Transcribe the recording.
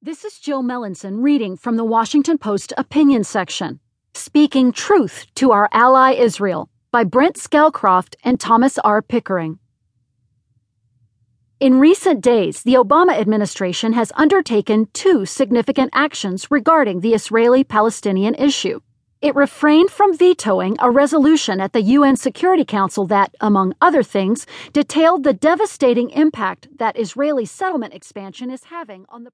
This is Jill Melancon reading from the Washington Post opinion section. Speaking Truth to Our Ally Israel by Brent Scowcroft and Thomas R. Pickering. In recent days, the Obama administration has undertaken two significant actions regarding the Israeli Palestinian issue. It refrained from vetoing a resolution at the UN Security Council that, among other things, detailed the devastating impact that Israeli settlement expansion is having on the